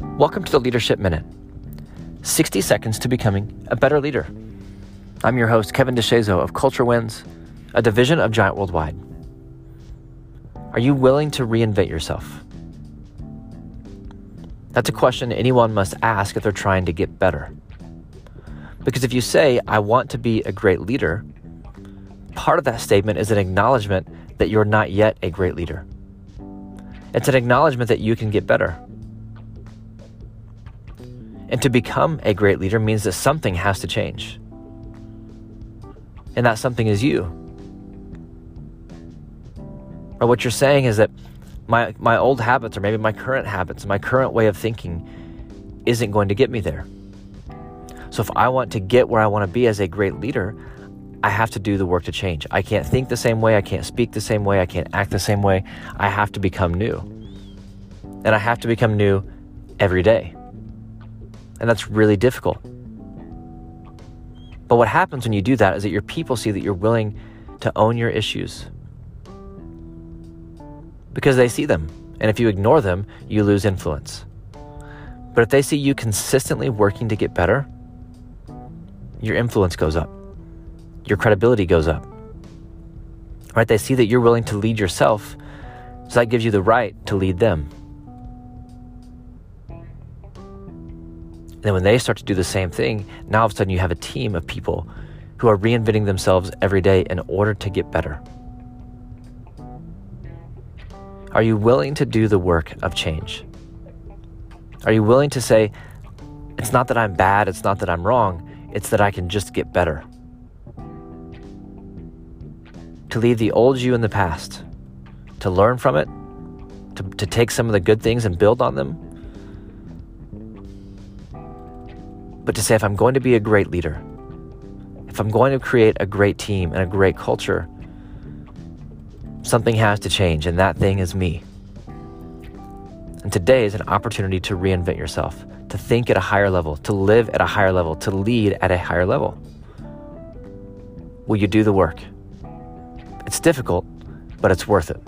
Welcome to the Leadership Minute 60 seconds to becoming a better leader. I'm your host, Kevin DeShazo of Culture Wins, a division of Giant Worldwide. Are you willing to reinvent yourself? That's a question anyone must ask if they're trying to get better. Because if you say, I want to be a great leader, part of that statement is an acknowledgement that you're not yet a great leader. It's an acknowledgement that you can get better. And to become a great leader means that something has to change. And that something is you. Or what you're saying is that my, my old habits, or maybe my current habits, my current way of thinking isn't going to get me there. So if I want to get where I want to be as a great leader, I have to do the work to change. I can't think the same way. I can't speak the same way. I can't act the same way. I have to become new. And I have to become new every day. And that's really difficult. But what happens when you do that is that your people see that you're willing to own your issues because they see them. And if you ignore them, you lose influence. But if they see you consistently working to get better, your influence goes up, your credibility goes up. Right? They see that you're willing to lead yourself, so that gives you the right to lead them. Then when they start to do the same thing, now all of a sudden you have a team of people who are reinventing themselves every day in order to get better. Are you willing to do the work of change? Are you willing to say, it's not that I'm bad, it's not that I'm wrong, it's that I can just get better? To leave the old you in the past, to learn from it, to, to take some of the good things and build on them, but to say, if I'm going to be a great leader, if I'm going to create a great team and a great culture, something has to change, and that thing is me. And today is an opportunity to reinvent yourself, to think at a higher level, to live at a higher level, to lead at a higher level. Will you do the work? It's difficult, but it's worth it.